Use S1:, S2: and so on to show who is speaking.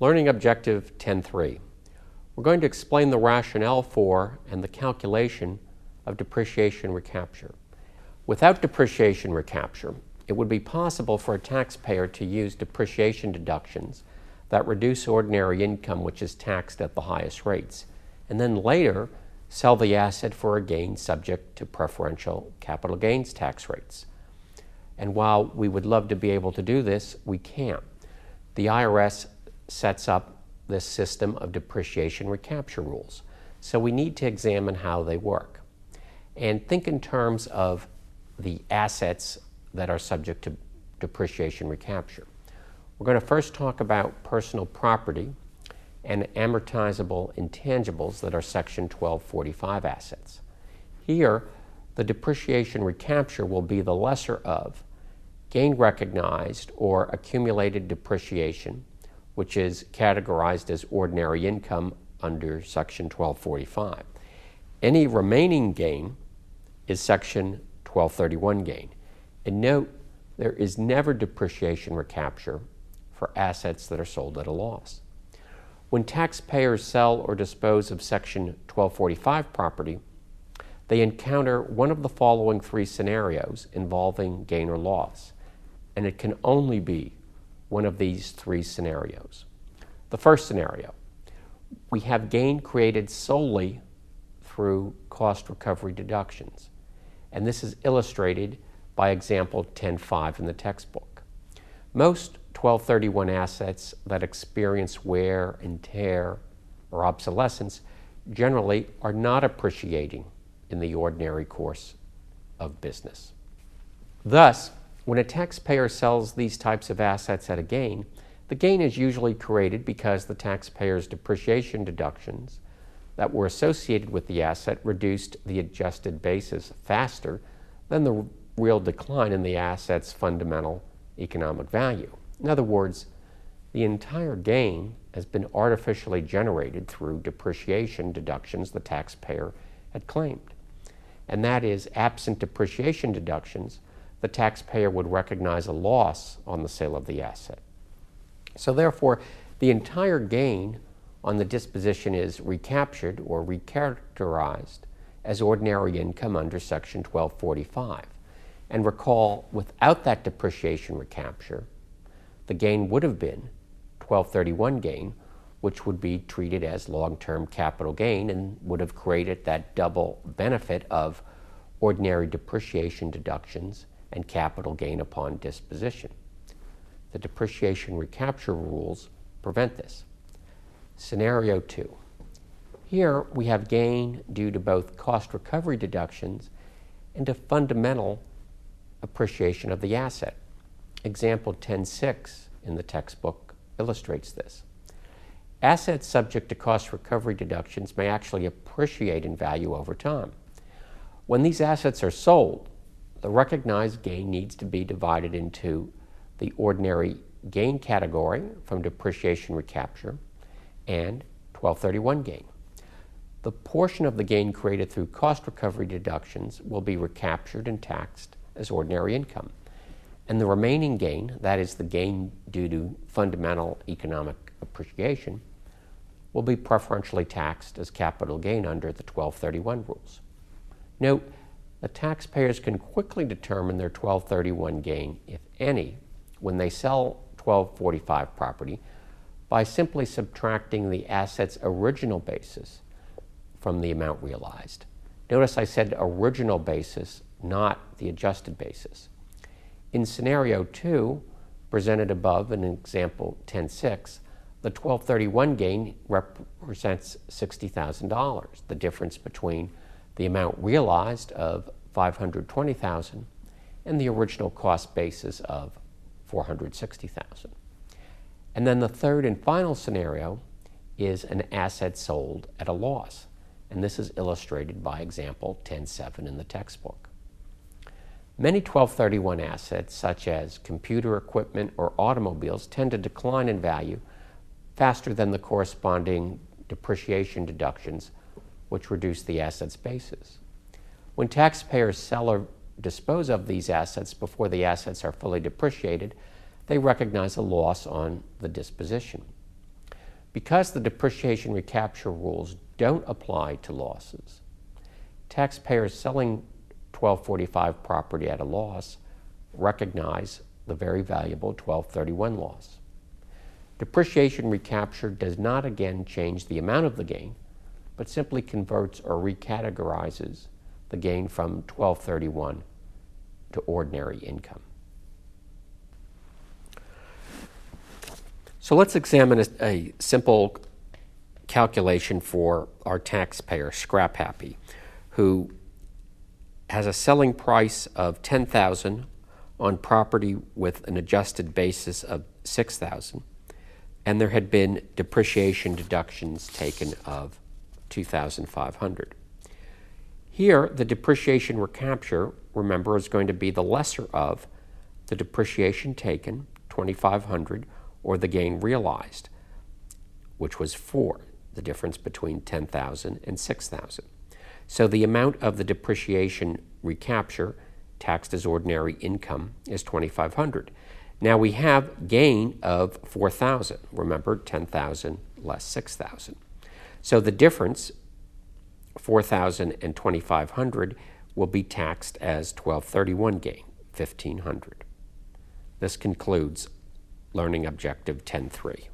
S1: Learning Objective 10.3. We're going to explain the rationale for and the calculation of depreciation recapture. Without depreciation recapture, it would be possible for a taxpayer to use depreciation deductions that reduce ordinary income which is taxed at the highest rates, and then later sell the asset for a gain subject to preferential capital gains tax rates. And while we would love to be able to do this, we can't. The IRS sets up this system of depreciation recapture rules. So we need to examine how they work and think in terms of the assets that are subject to depreciation recapture. We're going to first talk about personal property and amortizable intangibles that are Section 1245 assets. Here, the depreciation recapture will be the lesser of gain recognized or accumulated depreciation which is categorized as ordinary income under Section 1245. Any remaining gain is Section 1231 gain. And note, there is never depreciation recapture for assets that are sold at a loss. When taxpayers sell or dispose of Section 1245 property, they encounter one of the following three scenarios involving gain or loss, and it can only be one of these three scenarios. The first scenario we have gain created solely through cost recovery deductions, and this is illustrated by example 10.5 in the textbook. Most 1231 assets that experience wear and tear or obsolescence generally are not appreciating in the ordinary course of business. Thus, when a taxpayer sells these types of assets at a gain, the gain is usually created because the taxpayer's depreciation deductions that were associated with the asset reduced the adjusted basis faster than the real decline in the asset's fundamental economic value. In other words, the entire gain has been artificially generated through depreciation deductions the taxpayer had claimed. And that is, absent depreciation deductions, the taxpayer would recognize a loss on the sale of the asset. So, therefore, the entire gain on the disposition is recaptured or recharacterized as ordinary income under Section 1245. And recall, without that depreciation recapture, the gain would have been 1231 gain, which would be treated as long term capital gain and would have created that double benefit of ordinary depreciation deductions and capital gain upon disposition. The depreciation recapture rules prevent this. Scenario two. Here we have gain due to both cost recovery deductions and to fundamental appreciation of the asset. Example 10.6 in the textbook illustrates this. Assets subject to cost recovery deductions may actually appreciate in value over time. When these assets are sold, the recognized gain needs to be divided into the ordinary gain category from depreciation recapture and 1231 gain. The portion of the gain created through cost recovery deductions will be recaptured and taxed as ordinary income. And the remaining gain, that is the gain due to fundamental economic appreciation, will be preferentially taxed as capital gain under the 1231 rules. Note the taxpayers can quickly determine their 1231 gain, if any, when they sell 1245 property by simply subtracting the asset's original basis from the amount realized. Notice I said original basis, not the adjusted basis. In scenario 2, presented above in example 10.6, the 1231 gain represents $60,000, the difference between the amount realized of 520,000 and the original cost basis of 460,000. And then the third and final scenario is an asset sold at a loss. And this is illustrated by example 10.7 in the textbook. Many 1231 assets, such as computer equipment or automobiles, tend to decline in value faster than the corresponding depreciation deductions which reduce the asset's basis. When taxpayers sell or dispose of these assets before the assets are fully depreciated, they recognize a loss on the disposition. Because the depreciation recapture rules don't apply to losses, taxpayers selling 1245 property at a loss recognize the very valuable 1231 loss. Depreciation recapture does not again change the amount of the gain, but simply converts or recategorizes the gain from 1231 to ordinary income. So let's examine a, a simple calculation for our taxpayer, Scrap Happy, who has a selling price of 10,000 on property with an adjusted basis of 6,000 and there had been depreciation deductions taken of 2,500. Here, the depreciation recapture, remember, is going to be the lesser of the depreciation taken, 2,500, or the gain realized, which was 4, the difference between 10,000 and 6,000. So the amount of the depreciation recapture, taxed as ordinary income, is 2,500. Now we have gain of 4,000. Remember, 10,000 less 6,000. So the difference, 4,000 and 2,500, will be taxed as 1231 gain, 1,500. This concludes Learning Objective 10.3.